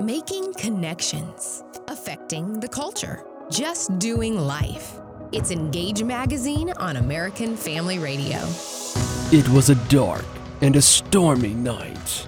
Making connections, affecting the culture, just doing life. It's Engage Magazine on American Family Radio. It was a dark and a stormy night.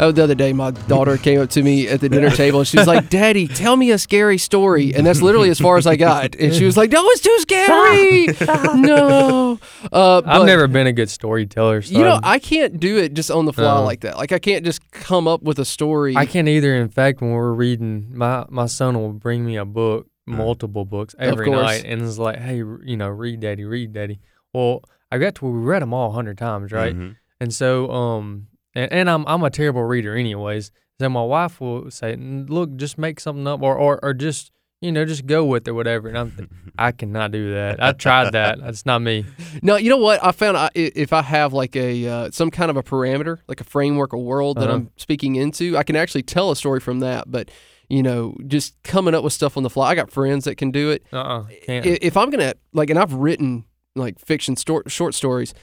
Oh, the other day, my daughter came up to me at the dinner table and she was like, Daddy, tell me a scary story. And that's literally as far as I got. And she was like, No, it's too scary. no. Uh, I've never been a good storyteller. So You know, I can't do it just on the fly No. like that. Like, I can't just come up with a story. I can't either. In fact, when we're reading, my my son will bring me a book, multiple books every night, and it's like, hey, you know, read, daddy, read, daddy. Well, I got to where we read them all a hundred times, right? Mhm. And so, um, and, and I'm I'm a terrible reader, anyways. So my wife will say, "Look, just make something up, or or, or just you know, just go with it, whatever." And I'm, th- I cannot do that. I tried that. That's not me. No, you know what? I found I, i- if I have like a uh, some kind of a parameter, like a framework, a world that Uh-huh. I'm speaking into, I can actually tell a story from that. But you know, just coming up with stuff on the fly. I got friends that can do it. Uh, uh can't. If I'm gonna like, and I've written like fiction stor- short stories.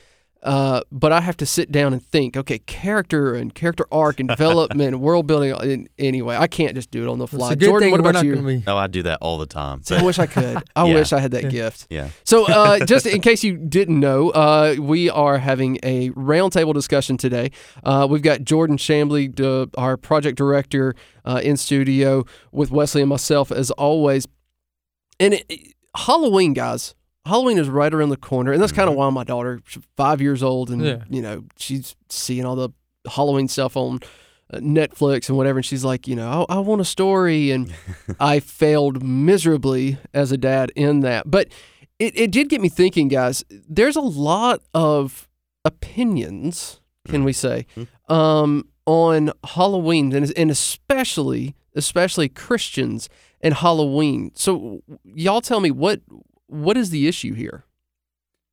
Uh, but I have to sit down and think. Okay, character and character arc and development, and world building. and Anyway, I can't just do it on the fly. Jordan, thing what about you? be. Oh, I do that all the time. I wish I could. I Yeah. wish I had that gift. yeah. So, uh, just in case you didn't know, uh, we are having a roundtable discussion today. Uh, we've got Jordan Shambly, the, our project director, uh, in studio with Wesley and myself, as always. And it, it- Halloween, guys, Halloween is right around the corner, and that's kind of why my daughter, she's five years old, and Yeah. you know she's seeing all the Halloween stuff on uh, Netflix and whatever, and she's like, you know, I, I want a story, and I failed miserably as a dad in that. But it, it did get me thinking, guys. There's a lot of opinions, can we say, um, on Halloween, and, and especially especially Christians and Halloween. So y'all tell me what what is the issue here?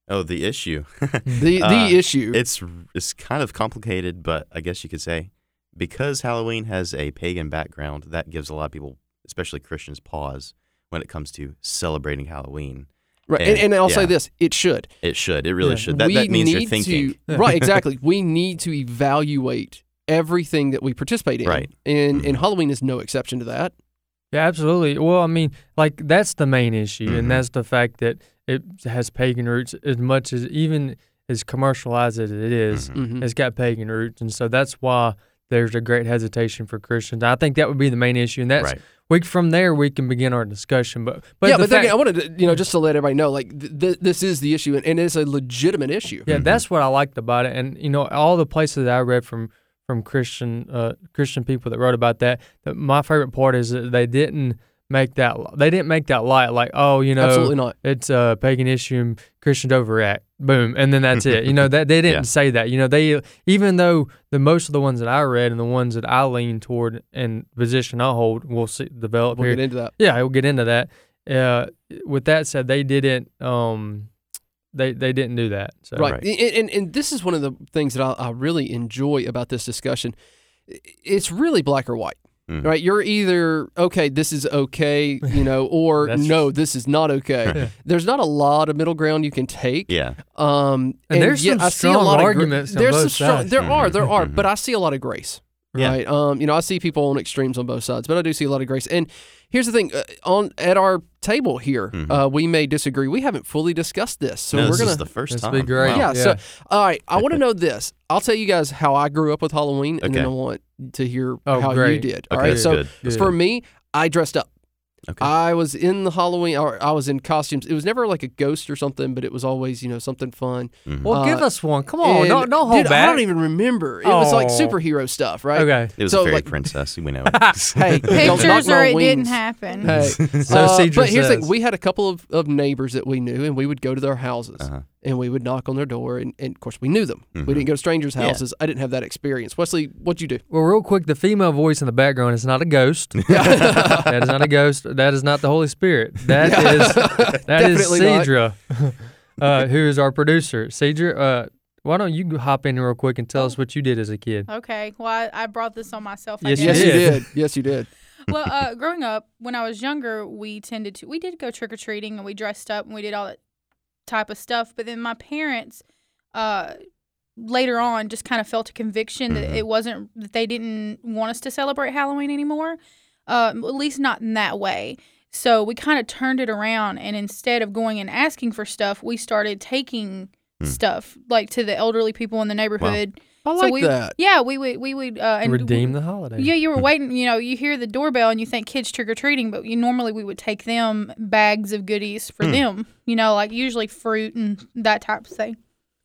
Oh, the issue. The Uh, the issue. it's it's kind of complicated, but I guess you could say because Halloween has a pagan background, that gives a lot of people, especially Christians, pause when it comes to celebrating Halloween. right, and, and- and I'll say this: it should. It should. It really Yeah. should. That, that means you're thinking. to right exactly. We need to evaluate everything that we participate in, Right. And and Mhm. Halloween is no exception to that. Yeah, absolutely. Well, I mean, like that's the main issue, Mhm. and that's the fact that it has pagan roots as much as even as commercialized as it is, Mhm. Mhm. it's got pagan roots, and so that's why there's a great hesitation for Christians. I think that would be the main issue, and that's Right. we from there we can begin our discussion. But but yeah, the but fact, again, I wanted to, you know, just to let everybody know, like th- th- this is the issue, and, and it's a legitimate issue. Yeah, Mhm. that's what I liked about it, and you know, all the places that I read from from Christian uh, Christian people that wrote about that. That my favorite part is that they didn't make that they didn't make that light like oh you know Absolutely not. it's a pagan issue and Christians overact boom and then that's it you know that they didn't Yeah. say that you know they even though the most of the ones that I read and the ones that I lean toward and position I hold will see develop We'll here get into that. yeah, we'll get into that. Uh, with that said, they didn't. Um, they they didn't do that. So right. Right. And, and and this is one of the things that I, I really enjoy about this discussion. It's really black or white, Mhm. right? You're either okay, this is okay, you know, or That's- no, this is not okay. Yeah. There's not a lot of middle ground you can take. Yeah. Um, And there's yet some I see a strong lot arguments Of on there's both some strong. sides. There are, there are, Mhm. but I see a lot of grace. Yeah. Right. Um, you know, I see people on extremes on both sides, but I do see a lot of grace. And here's the thing: uh, on at our table here, Mhm. uh, we may disagree. We haven't fully discussed this, so no, we're this gonna is the first This time. be great. Wow. yeah, Yeah. So, all right, I want to know this. I'll tell you guys how I grew up with Halloween, and then I want to hear Oh, how you did. All Okay, right. So, good. Good. for me, I dressed up. Okay. I was in the Halloween, or I was in costumes. It was never like a ghost or something, but it was always, you know, something fun. Mhm. well, give Uh, us one. Come on, And, don't don't hold dude, back. I don't even remember. It was like Oh. superhero stuff, right? Okay. it was so, a fairy like- princess. We know. Hey, don't Pictures or it didn't happen. Hey, So uh, but here's the says. thing: we had a couple of, of neighbors that we knew, and we would go to their houses, Uh-huh. And we would knock on their door, and, and of course we knew them. We Mhm. didn't go to strangers' Yeah. houses. I didn't have that experience. Wesley, what'd you do? Well, real quick, the female voice in the background is not a ghost. that is not a ghost. That is not the Holy Spirit. That is that is Definitely not. Cedra, uh, who is our producer. Cedra, uh, why don't you hop in real quick and tell us what you did as a kid? Okay. Well, I, I brought this on myself. I Yes, you Yes, you did. did. Yes, you did. well, uh, growing up, when I was younger, we tended to we did go trick or treating and we dressed up and we did all that type of stuff. But then my parents, uh, later on just kind of felt a conviction that Mhm. it wasn't that they didn't want us to celebrate Halloween anymore, uh, at least not in that way. So we kind of turned it around, and instead of going and asking for stuff, we started taking Hmm. stuff like to the elderly people in the neighborhood. I So like we- that. Yeah, we would we would uh, and Redeem the holiday. Yeah, you were waiting. You know, you hear the doorbell and you think kids trick or treating, but you normally we would take them bags of goodies for Hmm. them. You know, like usually fruit and that type of thing.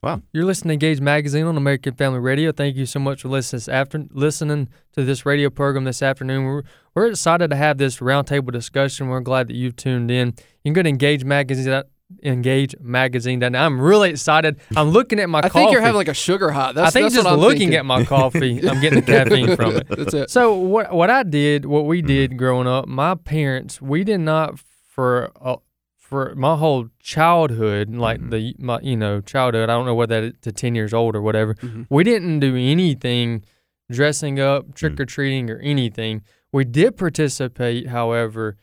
Wow, you're listening to Engage Magazine on American Family Radio. Thank you so much for listening this after listening to this radio program this afternoon. We're, we're excited to have this roundtable discussion. We're glad that you've tuned in. You can go to Engage Magazine. Engage Magazine. I'm really excited. I'm looking at my coffee. I coffee. think you're having like a sugar high. That's, I think that's just looking thinking. at my coffee, I'm getting the caffeine from it. That's it. So what what I did, what we did growing up, my parents, we did not for uh, for my whole childhood, like Mhm. the my you know childhood. I don't know whether that to ten years old or whatever. Mhm. We didn't do anything dressing up, trick or treating, or anything. We did participate, however,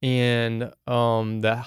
in um the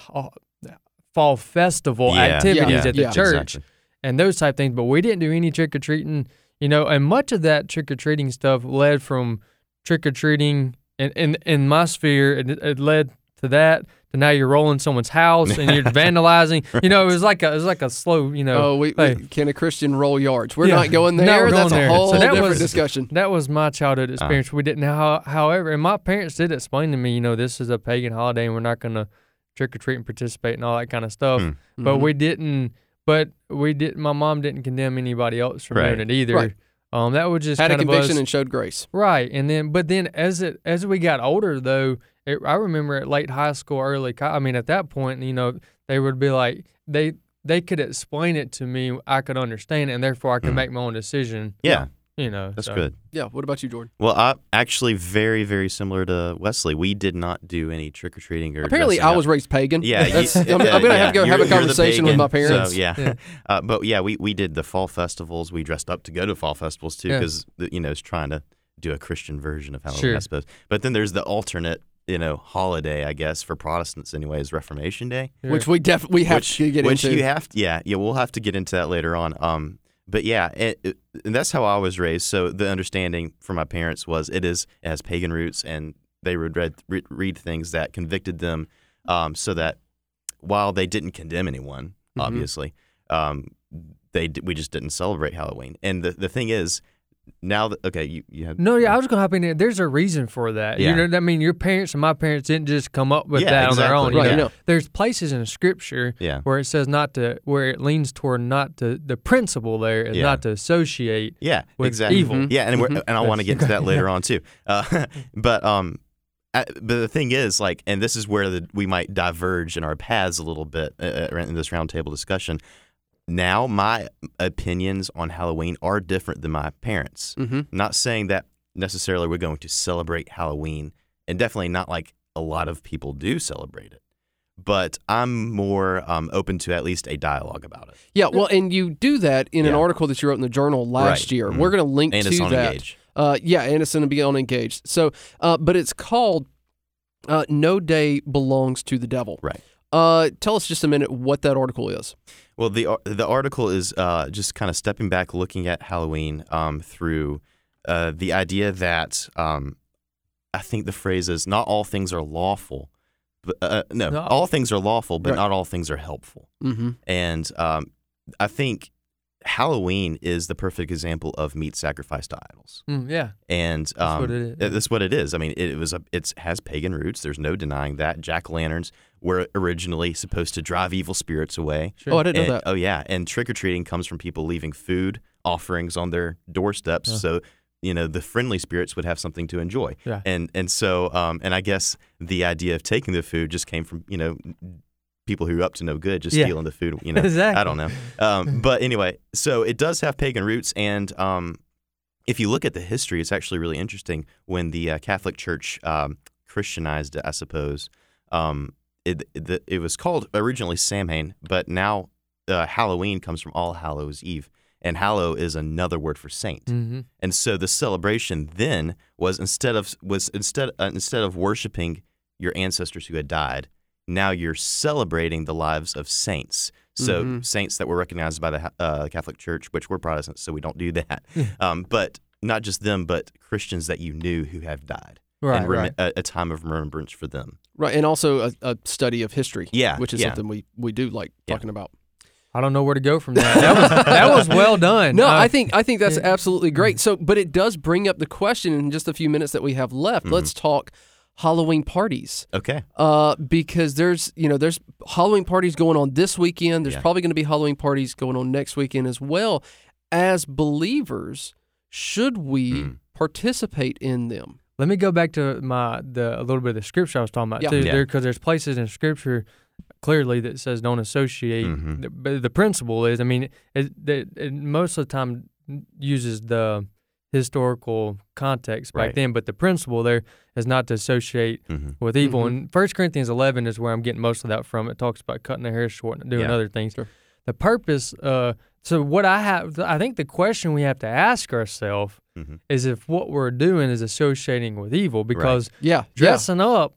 fall festival Yeah, activities yeah, at the yeah. church Exactly. and those type things. But we didn't do any trick or treating, you know. And much of that trick or treating stuff led from trick or treating in, in in my sphere. It, it led to that. To now you're rolling someone's house and you're vandalizing. You know, it was like a it was like a slow. You know, Oh, we, hey. we can a Christian roll yards? We're Yeah. not going No, there. we're That's going a there. whole So that different was- discussion. that was my childhood Uh. experience. we didn't know how. However, and my parents did explain to me, you know, this is a pagan holiday and we're not going to trick or treat and participate and all that kind of stuff. Hmm. But Mhm. we didn't. But we did. My mom didn't condemn anybody else from Right. doing it either. Right. Um, that was just had a of conviction us- and showed grace. Right, and then but then as it as we got older though, it, I remember at late high school, early I mean at that point, you know, they would be like they they could explain it to me, I could understand it, and therefore I could Mhm. make my own decision. Yeah, You know, that's so- good. Yeah. What about you, Jordan? Well, I actually very very similar to Wesley. We did not do any trick or treating or Apparently, dressing I up. was raised pagan. Yeah, you- I'm, I'm uh, gonna yeah, have to go have you're- a you're the conversation with my parents. So, yeah, Yeah. Uh, but yeah, we, we did the fall festivals. We dressed up to go to fall festivals too, Yeah. because you know it's trying to do a Christian version of Halloween, Sure. I suppose. But then there's the alternate, you know, holiday, I guess, for Protestants, anyway is Reformation Day. Which we def we have which, to get which into. you have to, yeah, yeah, we'll have to get into that later on. Um, but yeah, it, it- and that's how I was raised. So the understanding from my parents was it is it has pagan roots, and they would read read, read things that convicted them, um, so that while they didn't condemn anyone, Mhm. obviously, um, they we just didn't celebrate Halloween. And the the thing is, now that okay, you you have No, yeah, I was gonna hop in there. There's a reason for that. Yeah. You know, I mean, your parents and my parents didn't just come up with Yeah, that on their exactly. own. you Right, know? no. There's places in Scripture yeah. where it says not to, where it leans toward not to. The principle there is Yeah. not to associate. Yeah, with exactly. evil. Mhm. Yeah, and we're, and I want to get to that later on too. Uh, but um, I, but the thing is, like, and this is where the, we might diverge in our paths a little bit uh, uh, in this roundtable discussion. Now, my opinions on Halloween are different than my parents. hmm Not saying that necessarily we're going to celebrate Halloween, and definitely not like a lot of people do celebrate it. But I'm more um, open to at least a dialogue about it. Yeah. Well, and you do that in an article that you wrote in the journal last Right. year. Mhm. We're going to link And to that. Engage. Uh, yeah, and it's going to be on Engaged. So, uh, but it's called uh, "No Day Belongs to the Devil." Right. Uh, tell us just a minute what that article is. Well, the the article is uh, just kind of stepping back, looking at Halloween um, through uh, the idea that um, I think the phrase is not all things are lawful, but uh, no, No. all things are lawful, but Right. not all things are helpful. Mm-hmm. And um, I think Halloween is the perfect example of meat sacrificed to idols. Mm, yeah, And um, what it is. uh, That's what it is. I mean, it, was a, it has pagan roots. There's no denying that. Jack lanterns were originally supposed to drive evil spirits away. sure. Oh, I didn't know that. Oh yeah, and trick or treating comes from people leaving food offerings on their doorsteps, Yeah. so you know the friendly spirits would have something to enjoy. Yeah. And and so um, and I guess the idea of taking the food just came from you know people who are up to no good just Yeah. stealing the food. You know, exactly. I don't know. Um, but anyway, so it does have pagan roots, and um, if you look at the history, it's actually really interesting. When the uh, Catholic Church um, Christianized it, I suppose, um, it, it it was called originally Samhain, but now uh, Halloween comes from All Hallows Eve, and Hallow is another word for saint. Mm-hmm. And so the celebration then was instead of was instead uh, instead of worshiping your ancestors who had died, now you're celebrating the lives of saints. So Mhm. saints that were recognized by the uh, Catholic Church, which we're Protestants, so we don't do that. um, but not just them, but Christians that you knew who have died, Right, and rem- right. A, a time of remembrance for them. Right, and also a, a study of history. Yeah, which is yeah. something we we do like Yeah. talking about. I don't know where to go from that. That was that was well done. No, Uh, I think I think that's yeah. absolutely great. So, but it does bring up the question in just a few minutes that we have left. Let's talk Halloween parties. Okay. Uh, because there's you know there's Halloween parties going on this weekend. There's Yeah. probably going to be Halloween parties going on next weekend as well. As believers, should we Mm. participate in them? Let me go back to my the a little bit of the scripture I was talking about Yeah. too, Yeah. because there's places in scripture clearly that says don't associate. Mhm. The, but the principle is, I mean, it, it, it most of the time uses the historical context back Right. then, but the principle there is not to associate hmm with evil. Mhm. And First Corinthians 11 is where I'm getting most of that from. It talks about cutting their hair short and doing Yeah. other things. Sure. The purpose. Uh, so what I have, I think the question we have to ask ourselves Mhm. is if what we're doing is associating with evil, because Yeah, dressing up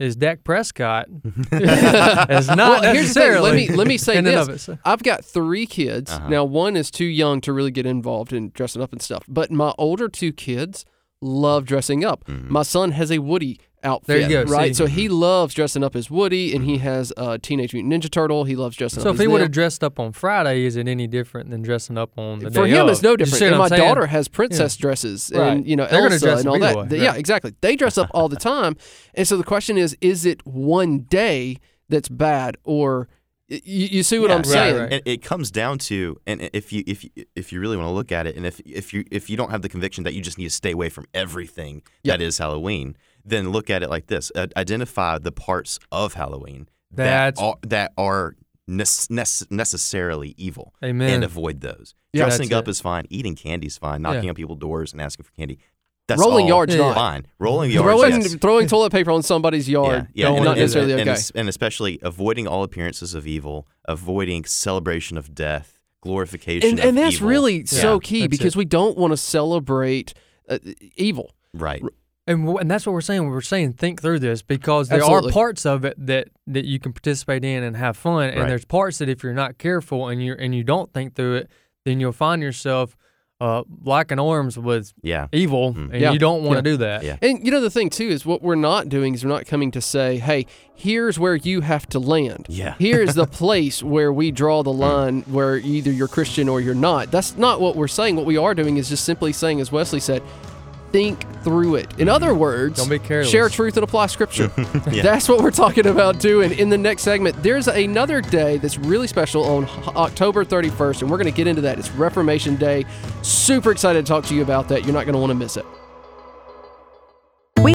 is Dak Prescott yeah. is not Well, here's the thing. necessarily. Let me let me say this. I've got three kids. Uh-huh. Now, one is too young to really get involved in dressing up and stuff, but my older two kids love dressing up. Mhm. My son has a Woody outfit, There you go, right? see? So he loves dressing up as Woody, and he has a Teenage Mutant Ninja Turtle. He loves dressing So up So if as he would have dressed up on Friday, is it any different than dressing up on the For day him, of? it's no different. And my saying? daughter has princess dresses, and Right. you know They're Elsa and all that. either way, right. Yeah, exactly. They dress up all the time, and so the question is: Is it one day that's bad, or you, you see what Yeah. I'm Right, saying? right. And it comes down to, and if you if you, if you really want to look at it, and if if you if you don't have the conviction that you just need to stay away from everything Yep. that is Halloween, then look at it like this: I- identify the parts of Halloween That's- that are that are nec- nec- necessarily evil, Amen. and avoid those. Yeah, Dressing up it. is fine. Eating candy is fine. Knocking Yeah. on people's doors and asking for candy. That's Rolling all yards, not. fine. Rolling yards, Throwing yes. throwing toilet paper on somebody's yard, Yeah, yeah, Don't and, not and- necessarily and, okay. and, and especially avoiding all appearances of evil, avoiding celebration of death, glorification and of and that's evil. really so key that's because it. we don't want to celebrate uh, evil. right. And w- and that's what we're saying. We're saying think through this because there Absolutely. are parts of it that, that you can participate in and have fun, and Right. there's parts that if you're not careful and you and you don't think through it, then you'll find yourself uh, locking arms with Yeah. evil, Mm. and Yeah. you don't want Yeah. to do that. Yeah. And you know the thing too is what we're not doing is we're not coming to say, "Hey, here's where you have to land." Yeah. Here's the place where we draw the line where either you're Christian or you're not. That's not what we're saying. What we are doing is just simply saying as Wesley said, think through it. In mm-hmm. other words, Don't be careless. share truth and apply scripture. Yeah. That's what we're talking about doing. In the next segment, there's another day that's really special on October 31st, and we're going to get into that. It's Reformation Day. Super excited to talk to you about that. You're not going to want to miss it.